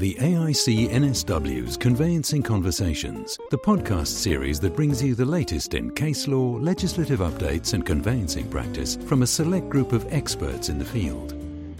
the AIC NSW's Conveyancing Conversations, the podcast series that brings you the latest in case law, legislative updates, and conveyancing practice from a select group of experts in the field.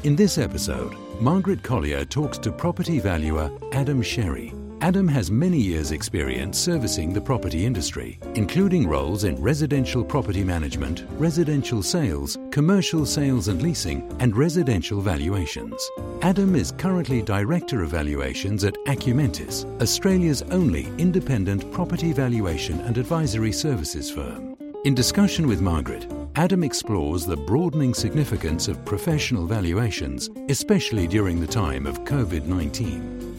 In this episode, Margaret Colyer talks to property valuer Adam Scerri Adam has many years' experience servicing the property industry, including roles in residential property management, residential sales, commercial sales and leasing, and residential valuations. Adam is currently Director of Valuations at Acumentis, Australia's only independent property valuation and advisory services firm. In discussion with Margaret, Adam explores the broadening significance of professional valuations, especially during the time of COVID 19.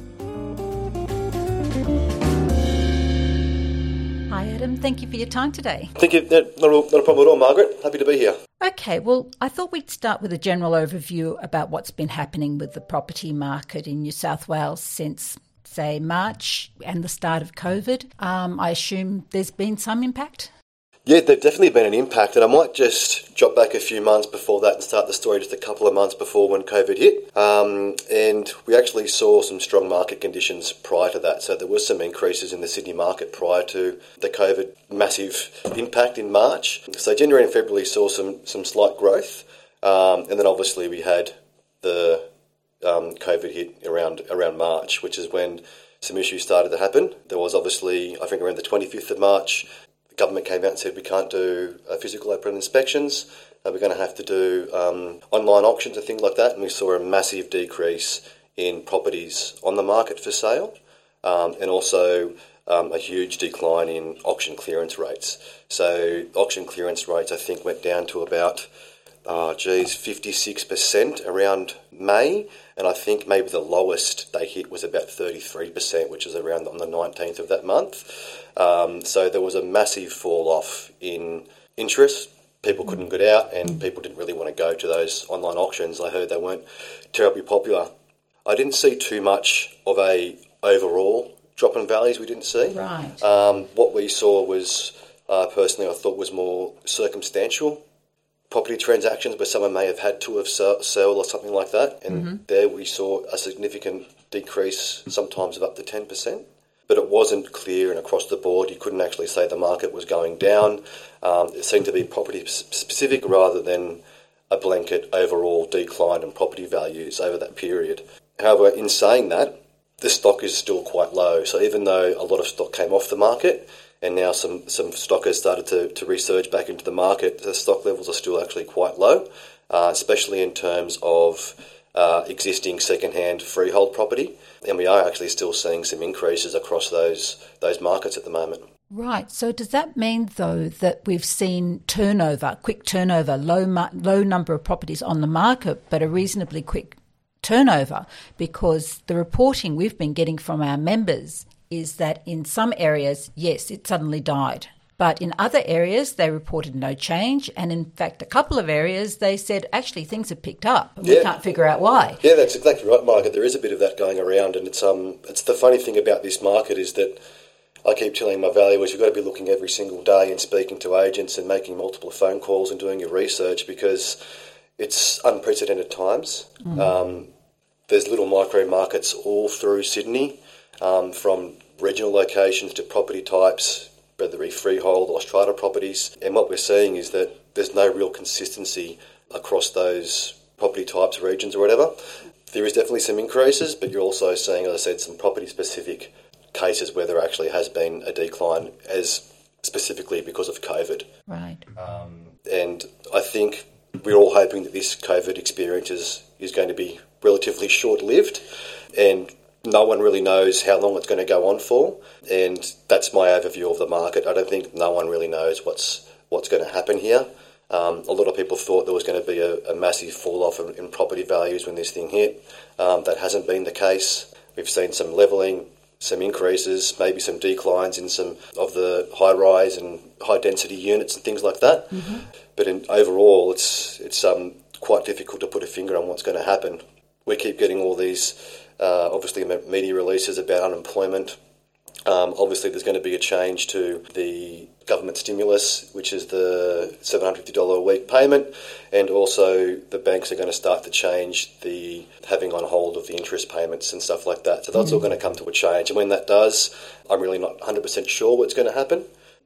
Hi, Adam. Thank you for your time today. Thank you. not, a, not a problem at all, Margaret. Happy to be here. Okay, well, I thought we'd start with a general overview about what's been happening with the property market in New South Wales since, say, March and the start of COVID. Um, I assume there's been some impact? Yeah, they've definitely been an impact, and I might just drop back a few months before that and start the story just a couple of months before when COVID hit. Um, and we actually saw some strong market conditions prior to that, so there was some increases in the Sydney market prior to the COVID massive impact in March. So January and February saw some some slight growth, um, and then obviously we had the um, COVID hit around around March, which is when some issues started to happen. There was obviously, I think, around the 25th of March, government came out and said we can't do uh, physical open inspections. Uh, we're going to have to do um, online auctions and things like that. And we saw a massive decrease in properties on the market for sale, um, and also um, a huge decline in auction clearance rates. So auction clearance rates, I think, went down to about, uh, geez, 56% around May, and I think maybe the lowest they hit was about 33%, which is around on the 19th of that month. Um, so there was a massive fall off in interest. People couldn't get out, and people didn't really want to go to those online auctions. I heard they weren't terribly popular. I didn't see too much of a overall drop in values. We didn't see. Right. Um, what we saw was, uh, personally, I thought was more circumstantial property transactions where someone may have had to have sold or something like that, and mm-hmm. there we saw a significant decrease, sometimes of up to ten percent but it wasn't clear and across the board. You couldn't actually say the market was going down. Um, it seemed to be property specific rather than a blanket overall decline in property values over that period. However, in saying that, the stock is still quite low. So even though a lot of stock came off the market and now some, some stock has started to, to resurge back into the market, the stock levels are still actually quite low, uh, especially in terms of uh, existing second-hand freehold property, and we are actually still seeing some increases across those those markets at the moment. Right. So does that mean though that we've seen turnover, quick turnover, low low number of properties on the market, but a reasonably quick turnover because the reporting we've been getting from our members is that in some areas, yes, it suddenly died. But in other areas, they reported no change. And in fact, a couple of areas, they said actually things have picked up. And yeah. We can't figure out why. Yeah, that's exactly right, Margaret. There is a bit of that going around. And it's, um, it's the funny thing about this market is that I keep telling my valuers you've got to be looking every single day and speaking to agents and making multiple phone calls and doing your research because it's unprecedented times. Mm. Um, there's little micro markets all through Sydney, um, from regional locations to property types, whether it be freehold or strata properties. And what we're seeing is that there's no real consistency across those property types, regions, or whatever. There is definitely some increases, but you're also seeing, as I said, some property specific cases where there actually has been a decline, as specifically because of COVID. Right. Um, and I think we're all hoping that this COVID experience is, is going to be relatively short lived. And no one really knows how long it's going to go on for, and that's my overview of the market. I don't think no one really knows what's what's going to happen here. Um, a lot of people thought there was going to be a, a massive fall off in, in, property values when this thing hit. Um, that hasn't been the case. We've seen some levelling, some increases, maybe some declines in some of the high rise and high density units and things like that. Mm-hmm. But in, overall, it's it's um, quite difficult to put a finger on what's going to happen. We keep getting all these uh, obviously, media releases about unemployment Um, obviously, there's going to be a change to the government stimulus, which is the $750 a week payment, and also the banks are going to start to change the having on hold of the interest payments and stuff like that. So that's mm-hmm. all going to come to a change. And when that does, I'm really not 100% sure what's going to happen.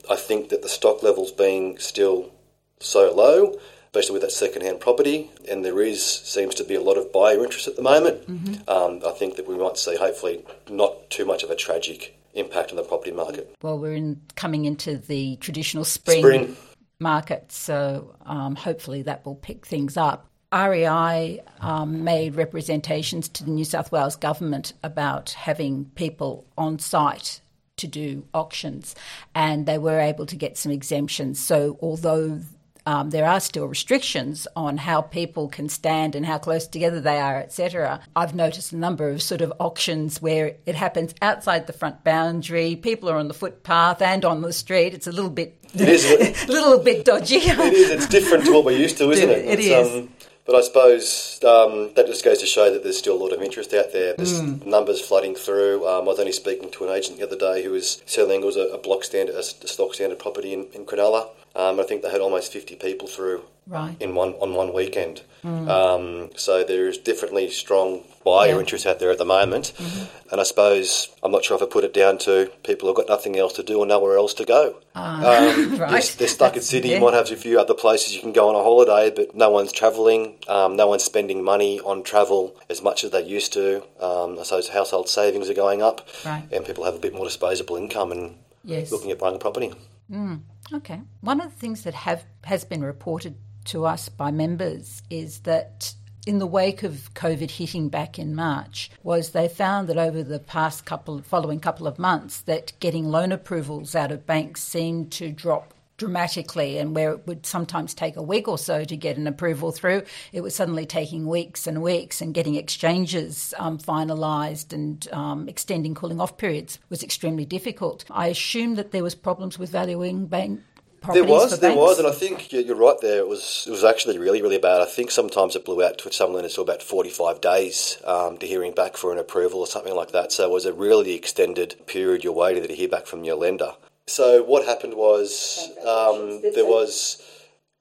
I think that the stock levels being still so low, especially with that second-hand property, and there is seems to be a lot of buyer interest at the moment. Mm-hmm. Um, I think that we might see hopefully not too much of a tragic impact on the property market. Well, we're in, coming into the traditional spring, spring. market, so um, hopefully that will pick things up. REI um, made representations to the New South Wales government about having people on site to do auctions, and they were able to get some exemptions. So, although um, there are still restrictions on how people can stand and how close together they are, etc. I've noticed a number of sort of auctions where it happens outside the front boundary. People are on the footpath and on the street. It's a little bit, it is a little bit dodgy. it is. It's different to what we're used to, isn't it? It it's. Um, but I suppose um, that just goes to show that there's still a lot of interest out there. There's mm. numbers flooding through. Um, I was only speaking to an agent the other day who was selling was a, a block standard, a, stock standard property in, in Cronulla. Um, I think they had almost 50 people through right. in one on one weekend. Mm. Um, so there's definitely strong buyer yeah. interest out there at the moment. Mm-hmm. And I suppose I'm not sure if I put it down to people who've got nothing else to do or nowhere else to go. Uh, um, right. they're, they're, stuck That's, in Sydney. Yeah. Might have a few other places you can go on a holiday, but no one's travelling. Um, no one's spending money on travel as much as they used to. Um, I suppose household savings are going up, right. and people have a bit more disposable income and yes. looking at buying a property. Mm. Okay. One of the things that have has been reported to us by members is that in the wake of COVID hitting back in March was they found that over the past couple following couple of months that getting loan approvals out of banks seemed to drop dramatically and where it would sometimes take a week or so to get an approval through, it was suddenly taking weeks and weeks and getting exchanges um, finalised and um, extending cooling off periods was extremely difficult. I assume that there was problems with valuing bank properties. there was, there was, and I think you're right. There it was. It was actually really, really bad. I think sometimes it blew out to some lenders to about 45 days um, to hearing back for an approval or something like that. So it was a really extended period you're waiting to hear back from your lender. So what happened was um, there was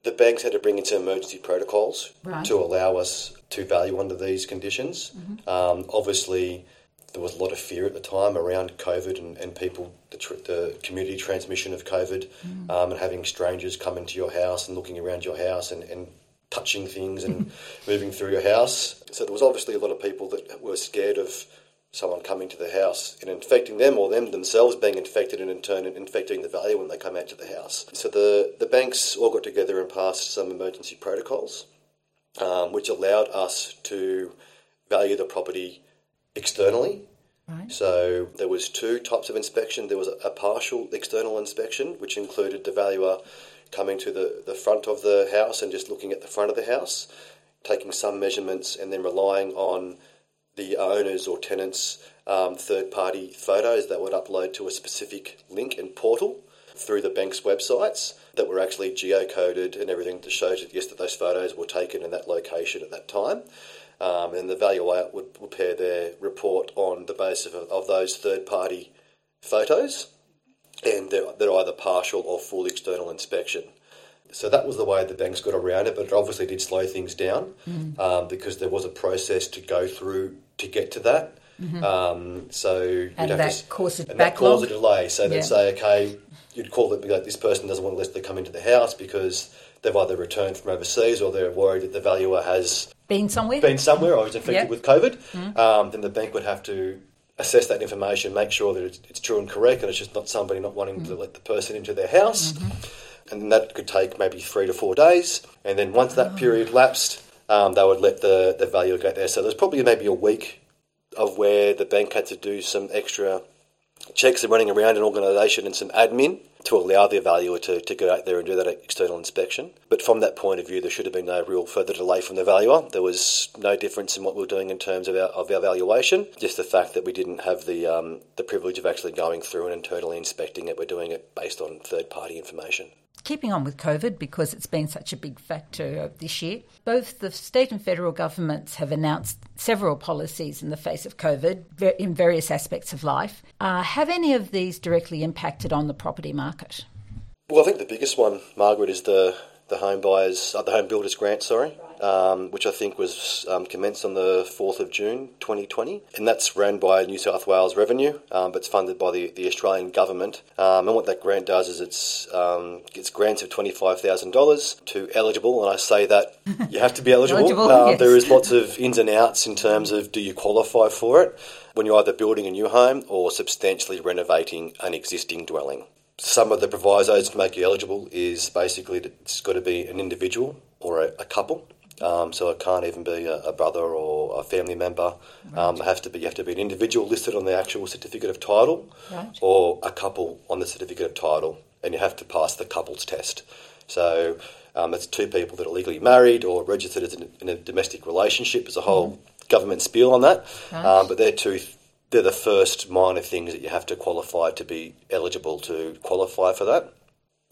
the banks had to bring in some emergency protocols right. to allow us to value under these conditions. Mm-hmm. Um, obviously, there was a lot of fear at the time around COVID and, and people, the, tr- the, community transmission of COVID, mm. um, and having strangers come into your house and looking around your house and, and touching things and moving through your house. So there was obviously a lot of people that were scared of someone coming to the house and infecting them or them themselves being infected and in turn infecting the value when they come out to the house. So the, the banks all got together and passed some emergency protocols, um, which allowed us to value the property externally. Right. So there was two types of inspection. There was a, a partial external inspection, which included the valuer coming to the, the front of the house and just looking at the front of the house, taking some measurements and then relying on the owners or tenants' um, third party photos that would upload to a specific link and portal through the bank's websites that were actually geocoded and everything to show that yes that those photos were taken in that location at that time. Um, and the valuer would prepare their report on the basis of, of those third party photos, and they're, they're either partial or full external inspection. So that was the way the banks got around it, but it obviously did slow things down mm. um, because there was a process to go through to get to that. Mm-hmm. Um, so and that to, caused and that caused a delay. So they'd say, okay, you'd call it like this person doesn't want to let them come into the house because they've either returned from overseas or they're worried that the valuer has been somewhere, been somewhere, or is infected yep. with COVID. Mm-hmm. Um, then the bank would have to assess that information, make sure that it's, it's, true and correct, and it's just not somebody not wanting mm-hmm. to let the person into their house. Mm-hmm. And that could take maybe three to four days. And then once that oh. period lapsed, um, they would let the, the valuer go there. So there's probably maybe a week of where the bank had to do some extra checks and running around an organisation and some admin to allow the valuer to, to go out there and do that external inspection. But from that point of view, there should have been no real further delay from the valuer. There was no difference in what we were doing in terms of our, of our valuation, just the fact that we didn't have the, um, the privilege of actually going through and internally inspecting it. We're doing it based on third party information. Keeping on with COVID because it's been such a big factor this year, both the state and federal governments have announced several policies in the face of COVID in various aspects of life. Uh, have any of these directly impacted on the property market? Well, I think the biggest one, Margaret, is the the home buyers, uh, the home builders grant, sorry, um, which I think was um, commenced on the 4th of June 2020. And that's run by New South Wales Revenue, um, but it's funded by the, the Australian government. Um, and what that grant does is it's, um, it's grants of $25,000 to eligible, and I say that you have to be eligible. eligible um, yes. There is lots of ins and outs in terms of do you qualify for it when you're either building a new home or substantially renovating an existing dwelling some of the provisos to make you eligible is basically it's got to be an individual or a, a couple. Um, so it can't even be a, a brother or a family member. Right. Um, to be you have to be an individual listed on the actual certificate of title, right. or a couple on the certificate of title, and you have to pass the couples test. So um, it's two people that are legally married or registered as in, in a domestic relationship. There's a whole mm. government spiel on that, right. Um, but they're two they're the first minor things that you have to qualify to be eligible to qualify for that.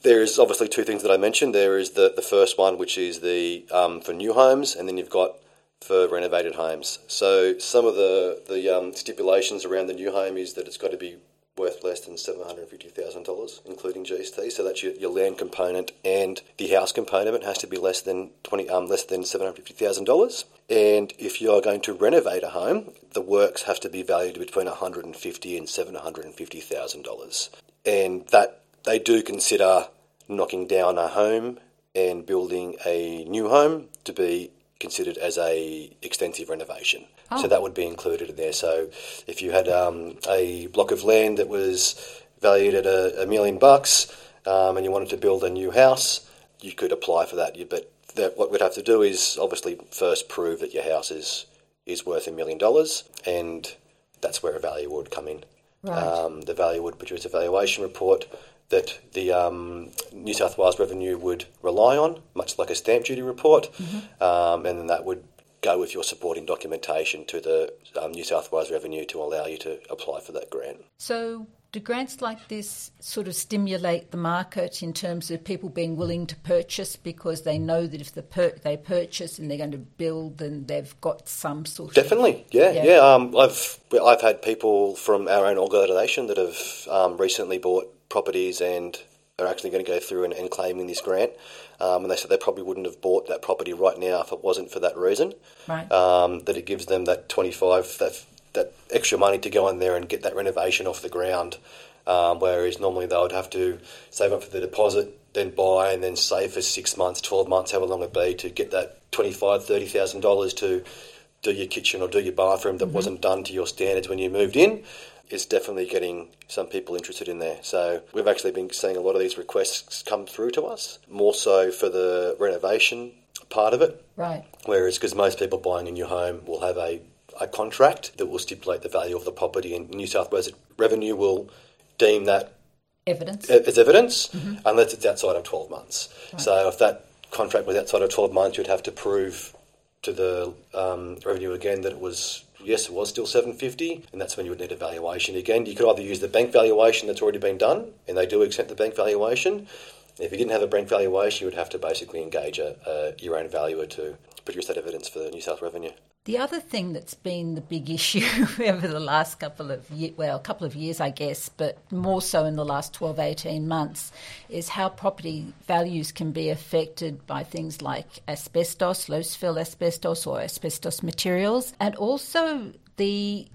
There is obviously two things that I mentioned. There is the, the first one, which is the um, for new homes, and then you've got for renovated homes. So some of the the um, stipulations around the new home is that it's got to be worth less than $750,000, including GST. So that's your, your land component and the house component it has to be less than 20 um, less than $750,000. And if you are going to renovate a home, the works have to be valued between $150 and $750,000. And that they do consider knocking down a home and building a new home to be considered as a extensive renovation. Oh. So that would be included in there. So if you had um, a block of land that was valued at a, a million bucks um, and you wanted to build a new house, you could apply for that. But that, what we'd have to do is obviously first prove that your house is is worth a million dollars, and that's where a value would come in. Right. Um, the value would produce a valuation report that the um, New South Wales Revenue would rely on, much like a stamp duty report, mm-hmm. um, and then that would go with your supporting documentation to the um, New South Wales Revenue to allow you to apply for that grant. So, do grants like this sort of stimulate the market in terms of people being willing to purchase because they know that if the per- they purchase and they're going to build, then they've got some sort Definitely, of yeah, yeah. yeah. Um, I've I've had people from our own organisation that have um, recently bought properties and are actually going to go through and, and claiming this grant. Um, and they said they probably wouldn't have bought that property right now if it wasn't for that reason. Right. Um, that it gives them that 25, that, that extra money to go in there and get that renovation off the ground. Um, whereas normally they would have to save up for the deposit, then buy, and then save for six months, 12 months, however long it be, to get that $25,000, $30,000 to do your kitchen or do your bathroom that mm-hmm. wasn't done to your standards when you moved in is definitely getting some people interested in there. So we've actually been seeing a lot of these requests come through to us, more so for the renovation part of it. Right. Whereas, because most people buying a new home will have a, a contract that will stipulate the value of the property, and New South Wales Revenue will deem that evidence as evidence mm-hmm. unless it's outside of 12 months. Right. So if that contract was outside of 12 months, you'd have to prove to the um, revenue again that it was yes, it was still 750, and that's when you would need a valuation again. You could either use the bank valuation that's already been done, and they do accept the bank valuation. If you didn't have a bank valuation, you would have to basically engage a, a, your own valuer to produce that evidence for the New South Revenue. The other thing that's been the big issue over the last couple of years, well, a couple of years, I guess, but more so in the last 12, 18 months, is how property values can be affected by things like asbestos, low spill asbestos or asbestos materials, and also the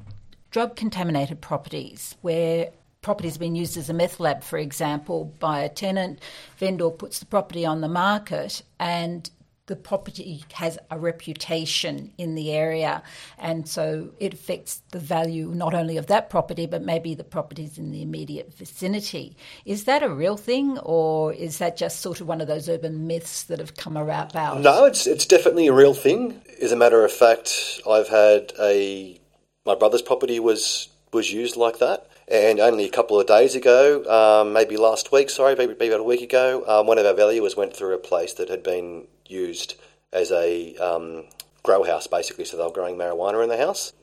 drug contaminated properties where property has been used as a meth lab, for example, by a tenant. Vendor puts the property on the market and the property has a reputation in the area, and so it affects the value not only of that property but maybe the properties in the immediate vicinity. Is that a real thing, or is that just sort of one of those urban myths that have come about? No, it's it's definitely a real thing. As a matter of fact, I've had a my brother's property was was used like that. And only a couple of days ago, um, maybe last week, sorry, maybe, about a week ago, um, one of our valuers went through a place that had been used as a um, grow house, basically. So they were growing marijuana in the house.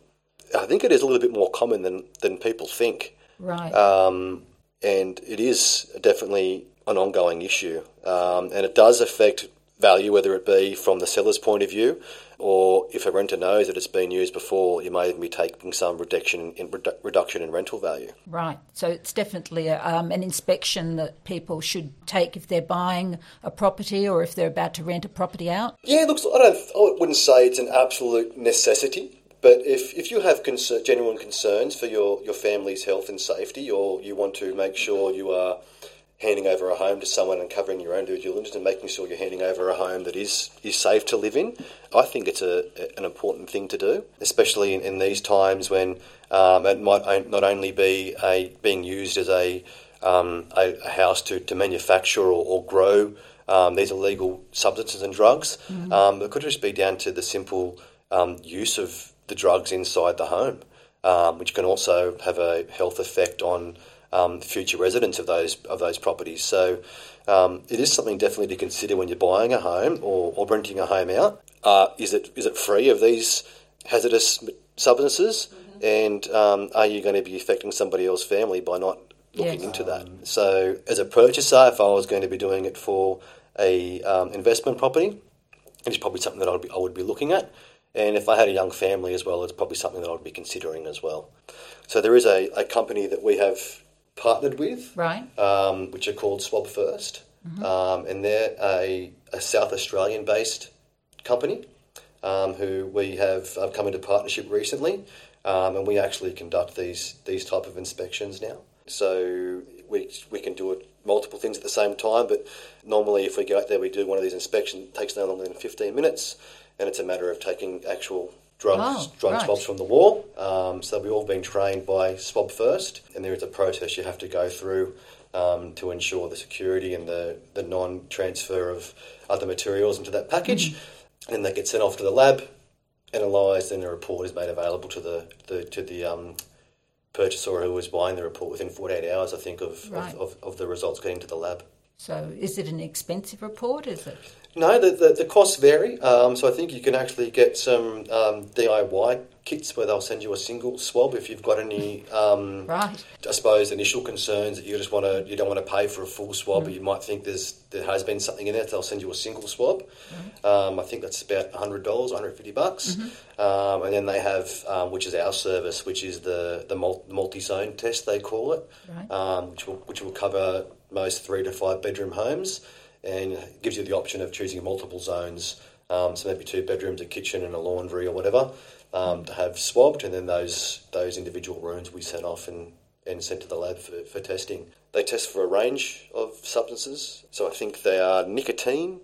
I think it is a little bit more common than, than people think. Right. Um, and it is definitely an ongoing issue, um, and it does affect value, whether it be from the seller's point of view, or if a renter knows that it's been used before, you may even be taking some reduction in, reduction in rental value. Right. So it's definitely a, um, an inspection that people should take if they're buying a property or if they're about to rent a property out. Yeah, looks. I don't. I wouldn't say it's an absolute necessity. But if, if you have concern, genuine concerns for your, your family's health and safety, or you want to make sure you are handing over a home to someone and covering your own due diligence and making sure you're handing over a home that is, is safe to live in, I think it's a, an important thing to do, especially in, in these times when um, it might not only be a being used as a, um, a, a, house to, to manufacture or, or grow um, these illegal substances and drugs. Mm-hmm. Um, it could just be down to the simple um, use of the drugs inside the home, um, which can also have a health effect on um, future residents of those of those properties. So um, it is something definitely to consider when you're buying a home or, or renting a home out. Uh, is it is it free of these hazardous substances? Mm-hmm. And um, are you going to be affecting somebody else's family by not looking yes. into that? So, as a purchaser, if I was going to be doing it for a um, investment property, it's probably something that I would be, I would be looking at. And if I had a young family as well, it's probably something that I would be considering as well. So there is a, a company that we have partnered with, right? Um, which are called Swab 1st mm-hmm. um, and they're a, a South Australian based company um, who we have uh, come into partnership recently, um, and we actually conduct these these type of inspections now. So we we can do it multiple things at the same time, but normally if we go out there, we do one of these inspections. It takes no longer than fifteen minutes, and it's a matter of taking actual drugs, oh, drug right. swabs from the wall. Um, so we've all been trained by Swab 1st, and there is a process you have to go through um, to ensure the security and the, the non transfer of other materials into that package. Mm-hmm. And they get sent off to the lab, analysed, and a report is made available to the, the to the um, purchaser who was buying the report within 48 hours, I think, of, right. of, of, of the results getting to the lab. So, is it an expensive report? Is it? No, the, the, the costs vary. Um, so I think you can actually get some um, DIY kits where they'll send you a single swab if you've got any, um, right. I suppose, initial concerns that you just want to, you don't want to pay for a full swab, mm. but you might think there's there has been something in there. They'll send you a single swab. Mm. I think that's about hundred dollars, one hundred fifty bucks, mm-hmm. Um, and then they have, um, which is our service, which is the the multi zone test they call it, right. Um, which will which will cover most three to five bedroom homes and gives you the option of choosing multiple zones. Um, so maybe two bedrooms, a kitchen, and a laundry or whatever um, to have swabbed, and then those those individual rooms we sent off and, and sent to the lab for, for testing. They test for a range of substances. So I think they are nicotine,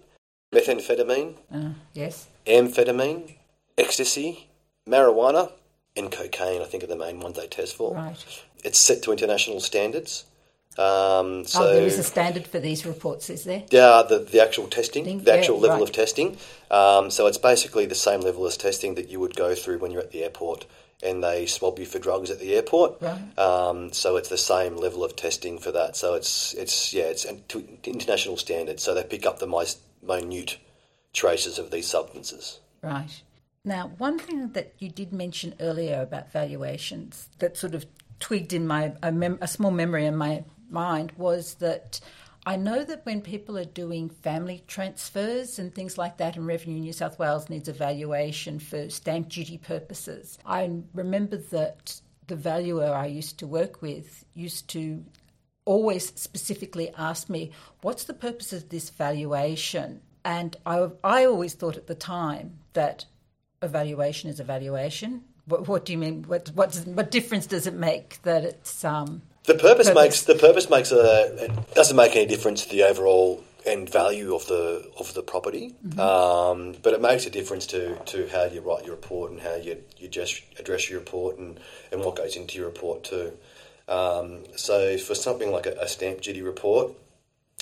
methamphetamine, uh, yes, amphetamine, ecstasy, marijuana, and cocaine. I think are the main ones they test for. Right. It's set to international standards. Um, so oh, there is a standard for these reports, is there? Yeah, the, the actual testing, the actual yeah, level right. of testing. Um, so it's basically the same level as testing that you would go through when you're at the airport and they swab you for drugs at the airport. Right. Um, so it's the same level of testing for that. So it's it's yeah, it's international standards. So they pick up the most minute traces of these substances. Right. Now, one thing that you did mention earlier about valuations that sort of twigged in my a, mem- a small memory in my mind was that I know that when people are doing family transfers and things like that, and Revenue New South Wales needs a valuation for stamp duty purposes, I remember that the valuer I used to work with used to always specifically ask me, What's the purpose of this valuation? And I, I always thought at the time that evaluation is evaluation. What, what do you mean? What, what, what difference does it make that it's um, the purpose, purpose, makes the purpose makes a it doesn't make any difference to the overall end value of the of the property, mm-hmm. um, but it makes a difference to, to how you write your report and how you you just address your report and, and what goes into your report too. Um, so for something like a, a stamp duty report,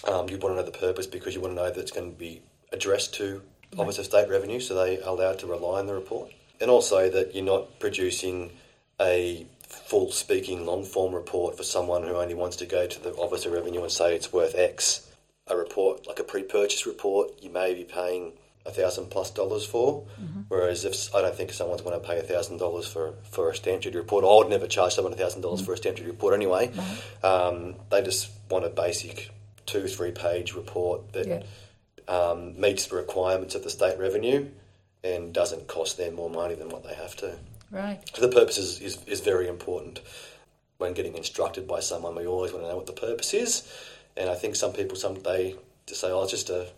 um, you want to know the purpose because you want to know that it's going to be addressed to right. Office of State Revenue, so they are allowed to rely on the report, and also that you're not producing a full speaking long form report for someone who only wants to go to the Office of Revenue and say it's worth X. A report, like a pre purchase report, you may be paying a thousand plus dollars for. Mm-hmm. Whereas if I don't think someone's going to pay a thousand dollars for for a stamp duty report, I would never charge someone a thousand dollars for a stamp duty report anyway. Mm-hmm. Um, they just want a basic two, three page report that Yeah. um, meets the requirements of the state revenue and doesn't cost them more money than what they have to. Right. So the purpose is, is, is very important. When getting instructed by someone, we always want to know what the purpose is. And I think some people, some they just say, oh, it's just a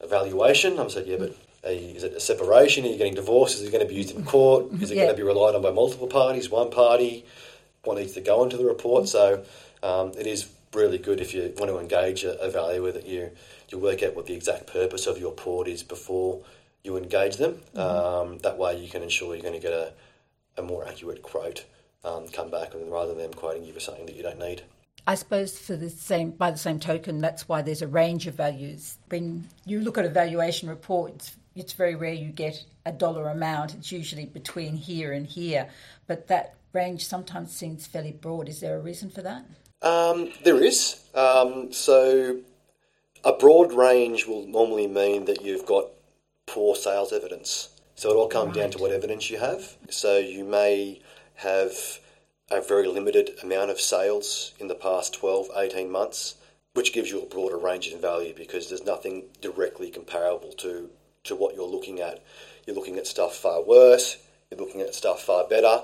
evaluation. I'm saying, yeah, but you- is it a separation? Are you getting divorced? Is it going to be used in court? Is it Yeah. going to be relied on by multiple parties, one party? What needs to go into the report? So um, it is really good if you want to engage a, a valuer that you, you work out what the exact purpose of your port is before you engage them. Um, that way you can ensure you're going to get a, a more accurate quote um, come back and rather than them quoting you for something that you don't need. I suppose for the same by the same token, that's why there's a range of values. When you look at a valuation report, it's, it's very rare you get a dollar amount. It's usually between here and here, but that range sometimes seems fairly broad. Is there a reason for that? Um, there is. Um, so a broad range will normally mean that you've got poor sales evidence. So it all comes down to what evidence you have. So you may have a very limited amount of sales in the past 12, 18 months, which gives you a broader range in value because there's nothing directly comparable to, to what you're looking at. You're looking at stuff far worse, you're looking at stuff far better.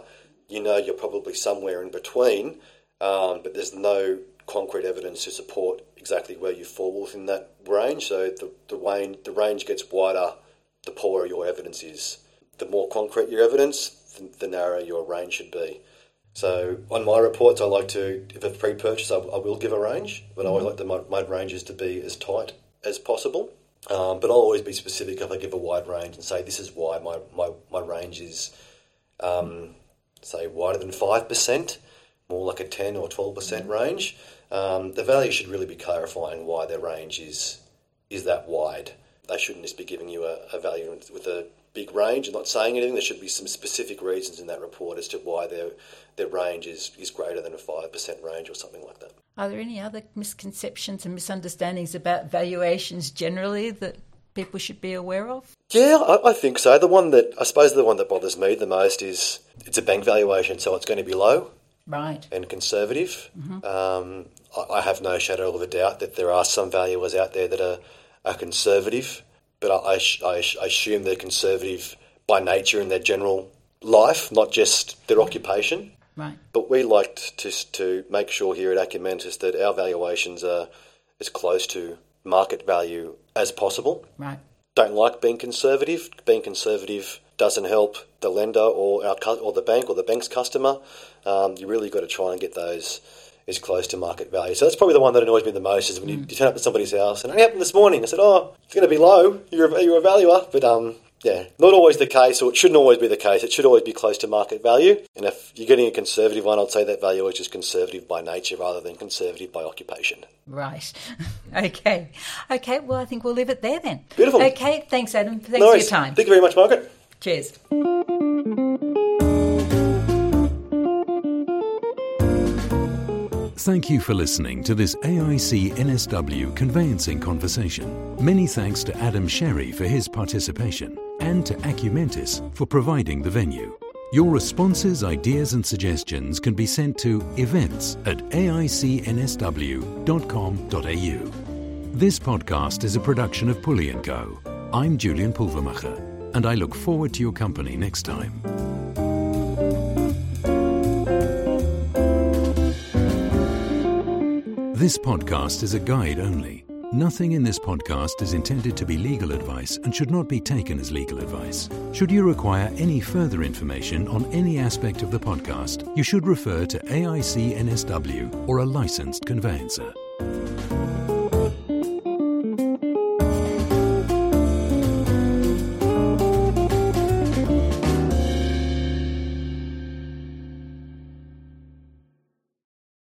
You know you're probably somewhere in between, um, but there's no concrete evidence to support exactly where you fall within that range. So the, the, range, the range gets wider the poorer your evidence is. The more concrete your evidence, the, the narrower your range should be. So on my reports, I like to, if it's pre-purchase, I, I will give a range, but I always like the, my, my ranges to be as tight as possible. Um, but I'll always be specific if I give a wide range and say this is why my, my, my range is, um, say, wider than 5%, more like a 10 or 12% range. Um, the value should really be clarifying why their range is, is that wide. They shouldn't just be giving you a, a value with a big range and not saying anything. There should be some specific reasons in that report as to why their their range is, is greater than a five percent range or something like that. Are there any other misconceptions and misunderstandings about valuations generally that people should be aware of? Yeah, I, I think so. The one that I suppose the one that bothers me the most is it's a bank valuation, so it's going to be low Right. and conservative. Um, I, I have no shadow of a doubt that there are some valuers out there that are, are conservative, but I, I, I, assume they're conservative by nature in their general life, not just their occupation. Right. But we like to, to make sure here at Acumentis that our valuations are as close to market value as possible. Right. Don't like being conservative. Being conservative doesn't help the lender or our or the bank or the bank's customer. Um, you really got to try and get those as close to market value. So that's probably the one that annoys me the most is when you, you turn up to somebody's house and it happened this morning. I said, "Oh, it's going to be low. You're a, you're a valuer," but um, yeah, not always the case, or it shouldn't always be the case. It should always be close to market value. And if you're getting a conservative one, I'd say that value is just conservative by nature rather than conservative by occupation. Right. okay. Okay. Well, I think we'll leave it there then. Beautiful. Okay. Thanks, Adam. Thanks No for your time. Thank you very much, Margaret. Cheers. Thank you for listening to this AIC NSW conveyancing conversation. Many thanks to Adam Scerri for his participation and to Acumentis for providing the venue. Your responses, ideas, and suggestions can be sent to events at aicnsw.com.au. This podcast is a production of Pulley & Co. I'm Julian Pulvermacher, and I look forward to your company next time. This podcast is a guide only. Nothing in this podcast is intended to be legal advice and should not be taken as legal advice. Should you require any further information on any aspect of the podcast, you should refer to AIC NSW or a licensed conveyancer.